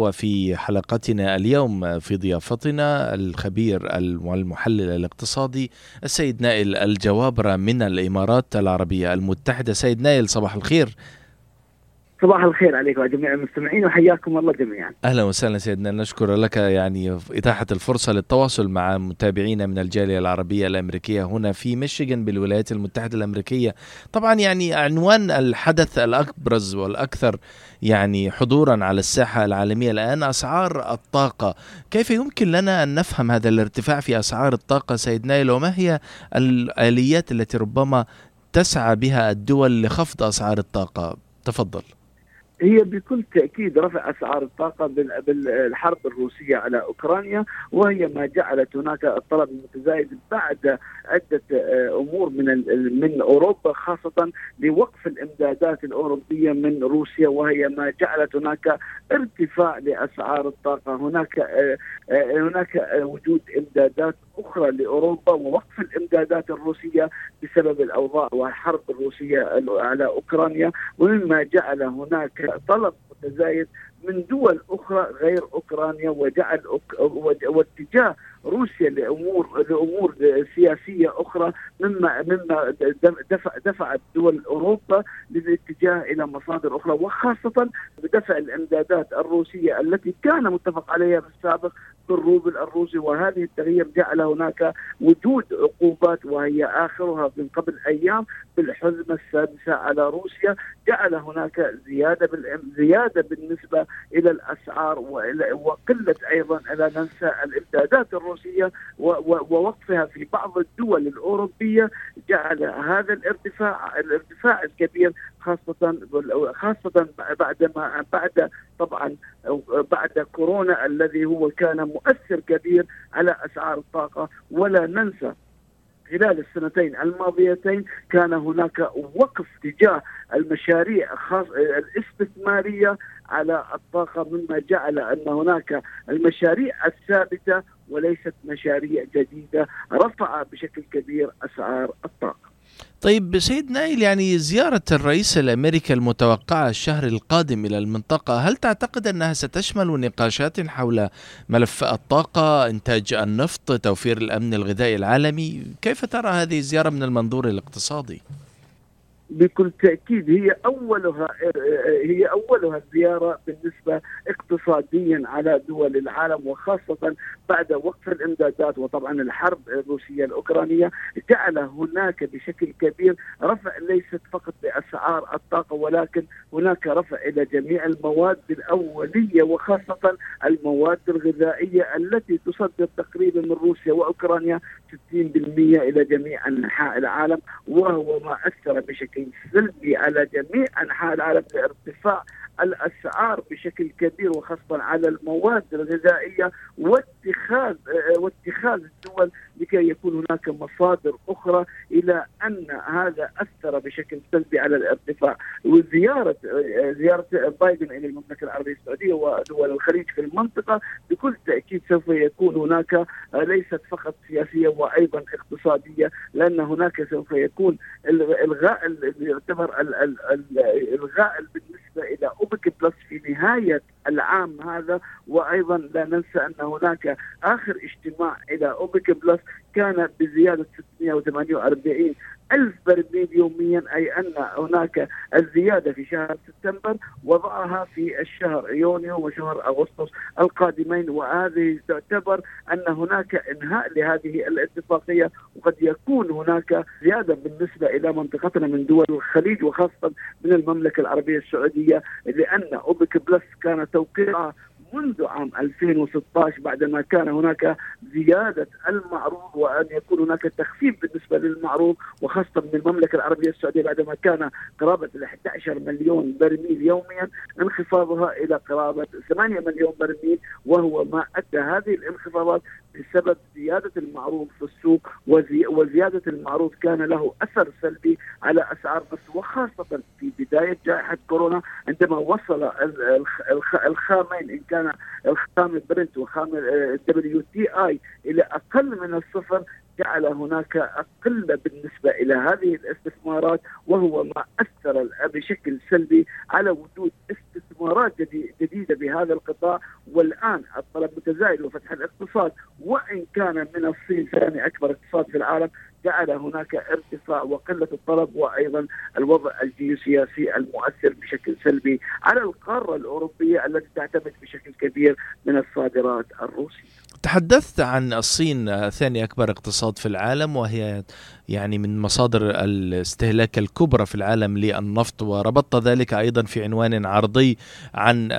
وفي حلقتنا اليوم في ضيافتنا الخبير والمحلل الاقتصادي السيد نائل الجوابرة من الإمارات العربية المتحدة. سيد نائل صباح الخير. صباح الخير عليكم جميع المستمعين وحياكم الله جميعا. أهلا وسهلا سيدنا نشكر لك يعني إتاحة الفرصة للتواصل مع متابعينا من الجالية العربية الأمريكية هنا في ميشيغان بالولايات المتحدة الأمريكية. طبعا يعني عنوان الحدث الابرز والأكثر يعني حضورا على الساحة العالمية الآن أسعار الطاقة. كيف يمكن لنا أن نفهم هذا الارتفاع في أسعار الطاقة سيد نايل وما هي الآليات التي ربما تسعى بها الدول لخفض أسعار الطاقة؟ تفضل. هي بكل تأكيد رفع أسعار الطاقة بالحرب الروسية على أوكرانيا وهي ما جعلت هناك الطلب المتزايد بعد عدة آه، أمور من من أوروبا خاصة لوقف الإمدادات الأوروبية من روسيا وهي ما جعلت هناك ارتفاع لأسعار الطاقة. هناك آه، آه، هناك وجود إمدادات أخرى لأوروبا ووقف الإمدادات الروسية بسبب الأوضاع والحرب الروسية على أوكرانيا. ومما جعل هناك طلب متزايد من دول أخرى غير أوكرانيا وجعل واتجاه روسيا لامور لأمور سياسية أخرى مما مما دفع دفعت دول أوروبا للاتجاه إلى مصادر أخرى وخاصة بدفع الإمدادات الروسية التي كان متفق عليها في السابق بالروبل الروسي. وهذه التغيير جعل هناك وجود عقوبات وهي آخرها من قبل أيام بالحزمة السادسة على روسيا. جعل هناك زيادة زيادة بالنسبة إلى الأسعار وقلة أيضا لا ننسى الإمدادات الروسية ووقفها في بعض الدول الأوروبية. جعل هذا الارتفاع الارتفاع الكبير خاصة خاصة بعد ما بعد طبعا بعد كورونا الذي هو كان مؤثر كبير على أسعار الطاقة. ولا ننسى خلال السنتين الماضيتين كان هناك وقف تجاه المشاريع الخاص الاستثمارية على الطاقة مما جعل أن هناك المشاريع الثابتة وليست مشاريع جديدة رفع بشكل كبير أسعار الطاقة. طيب سيد نايل يعني زيارة الرئيس الأمريكي المتوقعة الشهر القادم إلى المنطقة هل تعتقد أنها ستشمل نقاشات حول ملف الطاقة إنتاج النفط توفير الأمن الغذائي العالمي كيف ترى هذه الزيارة من المنظور الاقتصادي؟ بكل تأكيد هي أولها هي أولها زياره بالنسبة اقتصاديا على دول العالم وخاصة بعد وقف الإمدادات وطبعا الحرب الروسية الأوكرانية. جعل هناك بشكل كبير رفع ليست فقط بأسعار الطاقة ولكن هناك رفع إلى جميع المواد الأولية وخاصة المواد الغذائية التي تصدر تقريبا من روسيا وأوكرانيا 60% إلى جميع أنحاء العالم وهو ما أثر بشكل سلبي على جميع أنحاء العالم لارتفاع الأسعار بشكل كبير وخاصة على المواد الغذائية واتخاذ واتخاذ الدول لكي يكون هناك مصادر أخرى إلى أن هذا أثر بشكل سلبي على الارتفاع. وزيارة زيارة بايدن إلى المملكة العربية السعودية ودول الخليج في المنطقة بكل تأكيد سوف يكون هناك ليست فقط سياسية وأيضا اقتصادية لأن هناك سوف يكون الغاء يعتبر الغاء إلى أوبك بلس في نهاية العام هذا وأيضا لا ننسى أن هناك آخر اجتماع إلى أوبك بلس كان بزيادة 648 ألف برميل يوميا أي أن هناك الزيادة في شهر سبتمبر وضعها في الشهر يونيو وشهر أغسطس القادمين. وهذه تعتبر أن هناك إنهاء لهذه الاتفاقية وقد يكون هناك زيادة بالنسبة إلى منطقتنا من دول الخليج وخاصة من المملكة العربية السعودية لأن أوبك بلس كان توقيعها منذ عام 2016 بعدما كان هناك زيادة المعروض وأن يكون هناك تخفيف بالنسبة للمعروض وخاصة من المملكة العربية السعودية بعدما كان قرابة ال 11 مليون برميل يوميا انخفاضها إلى قرابة 8 مليون برميل وهو ما أدى هذه الانخفاضات بسبب زيادة المعروض في السوق وزي وزيادة المعروض كان له أثر سلبي على أسعار النفط وخاصة في بداية جائحة كورونا عندما وصل الخامين إن كان الخام برنت وخام WTI إلى أقل من الصفر جعل هناك قله بالنسبة إلى هذه الاستثمارات وهو ما أثر بشكل سلبي على وجود استثمارات جديدة بهذا القطاع. والآن الطلب متزايد وفتح الاقتصاد وإن كان من الصين ثاني أكبر اقتصاد في العالم جعل هناك ارتفاع وقلة الطلب وأيضا الوضع الجيوسياسي المؤثر بشكل سلبي على القارة الأوروبية التي تعتمد بشكل كبير من الصادرات الروسية. تحدثت عن الصين ثاني أكبر اقتصاد في العالم وهي يعني من مصادر الاستهلاك الكبرى في العالم للنفط وربطت ذلك أيضا في عنوان عرضي عن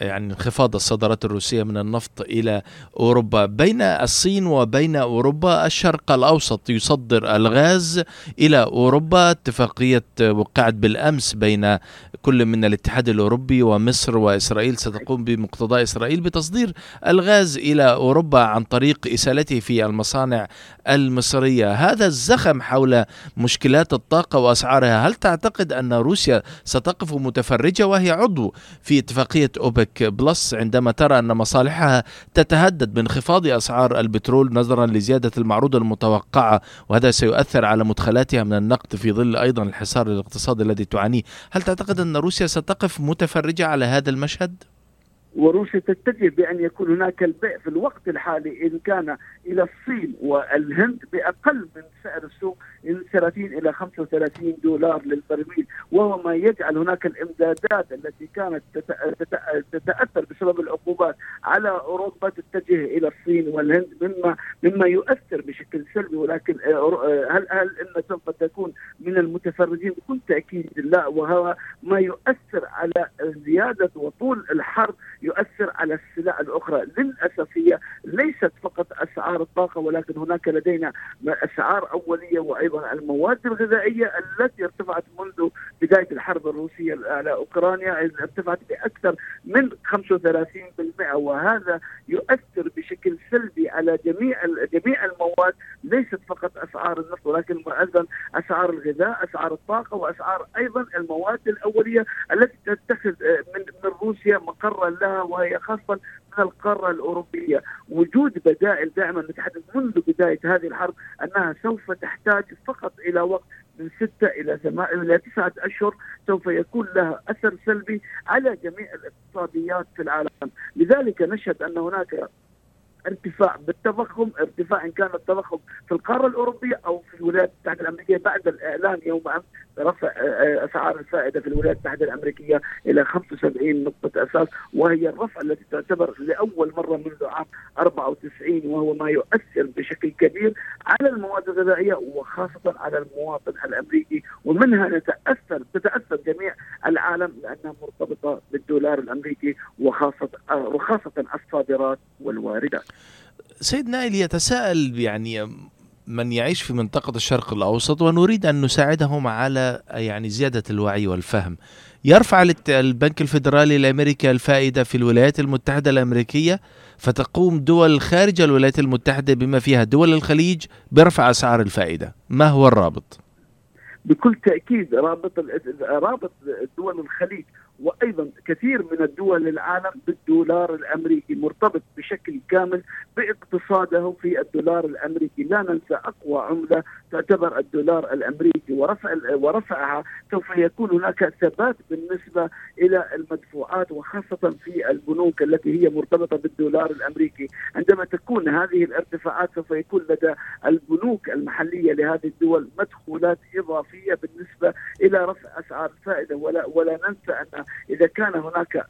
يعني انخفاض الصادرات الروسية من النفط إلى أوروبا. بين الصين وبين أوروبا الشرق الأوسط يصدر الغاز إلى أوروبا. اتفاقية وقعت بالأمس بين كل من الاتحاد الأوروبي ومصر وإسرائيل ستقوم بمقتضى إسرائيل بتصدير الغاز إلى أوروبا عن طريق إسالته في المصانع المصرية. هذا الزخم حول مشكلات الطاقة وأسعارها. هل تعتقد أن روسيا ستقف متفرجة وهي عضو في اتفاقية أوبك بلس عندما ترى أن مصالحها تتهدد بانخفاض أسعار البترول نظرا لزيادة المعروض المتوقعة وهذا سيؤثر على مدخلاتها من النقد في ظل أيضا الحصار الاقتصادي الذي تعانيه. هل تعتقد أن روسيا ستقف متفرجة على هذا المشهد؟ وروسيا تتجه بأن يكون هناك البيع في الوقت الحالي إن كان إلى الصين والهند بأقل من سعر السوق من 30 إلى 35 دولار للبرميل وهو ما يجعل هناك الإمدادات التي كانت تتأثر بسبب العقوبات على أوروبا تتجه إلى الصين والهند مما مما يؤثر بشكل سلبي. ولكن هل هل إن سوف تكون من المتفرجين؟ بكل تأكيد لا. وهو ما يؤثر على زيادة وطول الحرب يؤثر على السلع الأخرى. للاسف هي ليست فقط أسعار الطاقة ولكن هناك لدينا أسعار أولية وأيضا المواد الغذائية التي ارتفعت منذ بداية الحرب الروسية على أوكرانيا ارتفعت بأكثر من 35% وهذا يؤثر بشكل سلبي على جميع جميع المواد ليست فقط أسعار النفط ولكن أيضا أسعار الغذاء، أسعار الطاقة وأسعار أيضا المواد الأولية التي تتخذ من من روسيا مقرا لها وهي خاصة من القارة الأوروبية، وجود بدائل دائما نتحدث منذ بداية هذه الحرب أنها سوف تحتاج فقط إلى وقت من ستة إلى ثمانية إلى تسعة أشهر سوف يكون لها أثر سلبي على جميع الاقتصاديات في العالم. لذلك نشهد أن هناك ارتفاع بالتضخم ارتفاع إن كان التضخم في القارة الأوروبية أو في الولايات المتحدة الأمريكية بعد الإعلان يوم أمس برفع آه، أسعار الفائدة في الولايات المتحدة الأمريكية إلى 75 نقطة أساس وهي الرفعه التي تعتبر لأول مرة منذ عام 94 وهو ما يؤثر بشكل كبير على المواد الغذائية وخاصة على المواطن الأمريكي ومنها نتأثر تتأثر جميع العالم لأنها مرتبطة بالدولار الأمريكي وخاصة آه، وخاصة الصادرات والواردات. سيد نائل يتساءل يعني من يعيش في منطقة الشرق الأوسط ونريد أن نساعدهم على يعني زيادة الوعي والفهم يرفع البنك الفيدرالي الأمريكي الفائدة في الولايات المتحدة الأمريكية فتقوم دول خارج الولايات المتحدة بما فيها دول الخليج برفع أسعار الفائدة ما هو الرابط؟ بكل تأكيد رابط رابط دول الخليج وأيضا كثير من الدول العالم بالدولار الأمريكي مرتبط بشكل كامل باقتصاده في الدولار الأمريكي، لا ننسى أقوى عملة تعتبر الدولار الأمريكي ورفع ورفعها سوف يكون هناك ثبات بالنسبة إلى المدفوعات وخاصة في البنوك التي هي مرتبطة بالدولار الأمريكي، عندما تكون هذه الارتفاعات سوف يكون لدى البنوك المحلية لهذه الدول مدخولات إضافية بالنسبة إلى رفع أسعار الفائده ولا ولا ننسى أن إذا كان هناك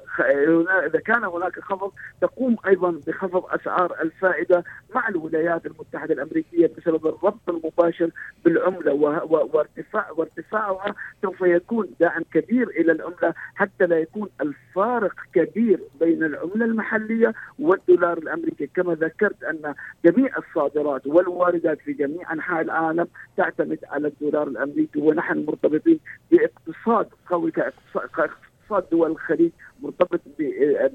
إذا كان هناك خفض تقوم أيضا بخفض أسعار الفائدة مع الولايات المتحدة الأمريكية بسبب الربط المباشر بالعملة وارتفاع وارتفاعها سوف يكون داعم كبير إلى العملة حتى لا يكون الفارق كبير بين العملة المحلية والدولار الأمريكي. كما ذكرت أن جميع الصادرات والواردات في جميع أنحاء العالم تعتمد على الدولار الأمريكي ونحن مرتبطين باقتصاد قوي كاقتصاد اقتصاد دول الخليج مرتبط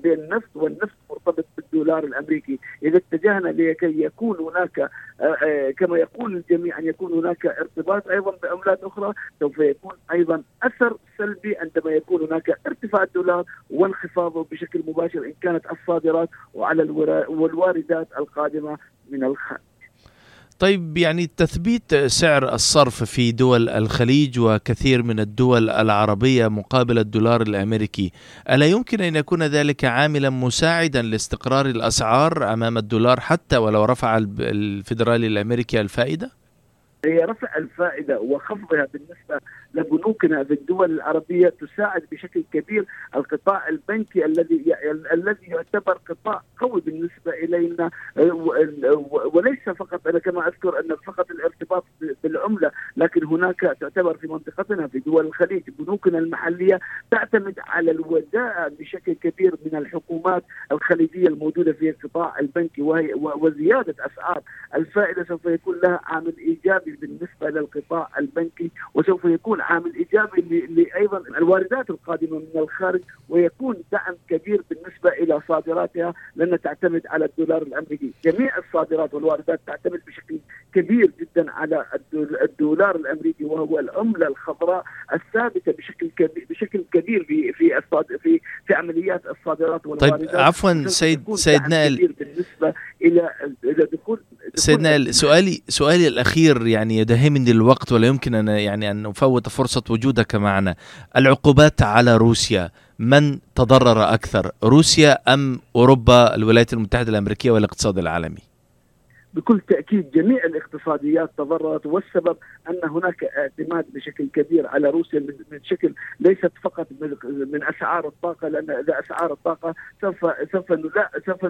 بالنفط والنفط مرتبط بالدولار الأمريكي، إذا اتجهنا لكي يكون هناك آه، آه، كما يقول الجميع أن يكون هناك ارتباط أيضا بعملات أخرى سوف يكون أيضا أثر سلبي عندما يكون هناك ارتفاع الدولار وانخفاضه بشكل مباشر إن كانت الصادرات وعلى والواردات القادمة من الخارج. طيب يعني تثبيت سعر الصرف في دول الخليج وكثير من الدول العربية مقابل الدولار الأمريكي، ألا يمكن أن يكون ذلك عاملا مساعدا لاستقرار الأسعار أمام الدولار حتى ولو رفع الفيدرالي الأمريكي الفائدة؟ هي رفع الفائدة وخفضها بالنسبة لبنوكنا في الدول العربية تساعد بشكل كبير القطاع البنكي الذي الذي يعتبر قطاع قوي بالنسبة إلينا. وليس فقط أنا كما أذكر أن فقط الارتباط بالعملة لكن هناك تعتبر في منطقتنا في دول الخليج بنوكنا المحلية تعتمد على الودائع بشكل كبير من الحكومات الخليجية الموجودة في القطاع البنكي وهي وزيادة أسعار الفائدة سوف يكون لها عامل إيجابي. بالنسبة للقطاع البنكي وسوف يكون عامل إيجابي لايضا الواردات القادمة من الخارج ويكون دعم كبير بالنسبة إلى صادراتها لأنها تعتمد على الدولار الأمريكي، جميع الصادرات والواردات تعتمد بشكل كبير جدا على الدولار الأمريكي وهو العملة الخضراء الثابتة بشكل كبير بشكل كبير في في في في عمليات الصادرات والواردات. طيب عفوا سيد سيد نائل بالنسبة إلى إلى دخول سيد نائل سؤالي سؤالي الأخير يعني يدهمني الوقت ولا يمكن ان يعني أن نفوت فرصة وجودك معنا. العقوبات على روسيا من تضرر أكثر روسيا أم أوروبا الولايات المتحدة الأمريكية والإقتصاد العالمي؟ بكل تأكيد جميع الاقتصاديات تضررت والسبب أن هناك اعتماد بشكل كبير على روسيا من شكل ليست فقط من أسعار الطاقة لأن إذا أسعار الطاقة سوف سوف سوف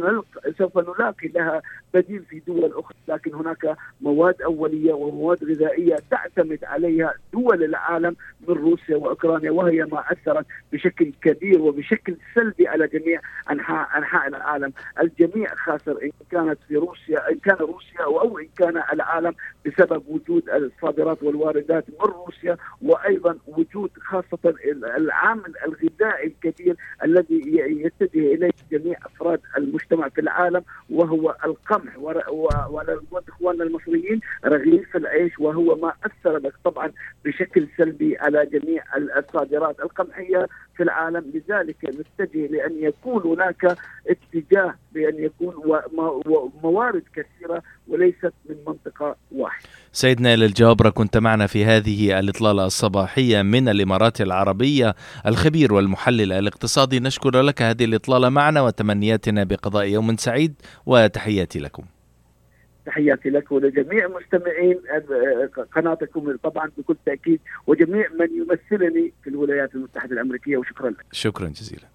سوف نلاقي لها بديل في دول أخرى. لكن هناك مواد أولية ومواد غذائية تعتمد عليها دول العالم من روسيا وأوكرانيا وهي ما أثرت بشكل كبير وبشكل سلبي على جميع انحاء أنحاء العالم، الجميع خاسر إن كانت في روسيا إن كان روسيا أو إن كان العالم بسبب وجود الصادرات والواردات من روسيا وأيضا وجود خاصة العامل الغذائي الكبير الذي يتجه إليه جميع أفراد المجتمع في العالم وهو القمح وعلى إخواننا المصريين رغيف العيش وهو ما أثر طبعا بشكل سلبي على جميع الصادرات القمحية في العالم. لذلك نتجه لأن يكون هناك اتجاه بأن يكون موارد كثيرة وليست من منطقة واحدة. سيدنا الجابرة كنت معنا في هذه الإطلالة الصباحية من الإمارات العربية الخبير والمحلل الاقتصادي نشكر لك هذه الإطلالة معنا وتمنياتنا بقضاء يوم سعيد وتحياتي لكم تحياتي لك ولجميع مستمعين قناتكم طبعا بكل تأكيد وجميع من يمثلني في الولايات المتحدة الأمريكية وشكرا لك. شكرا جزيلا.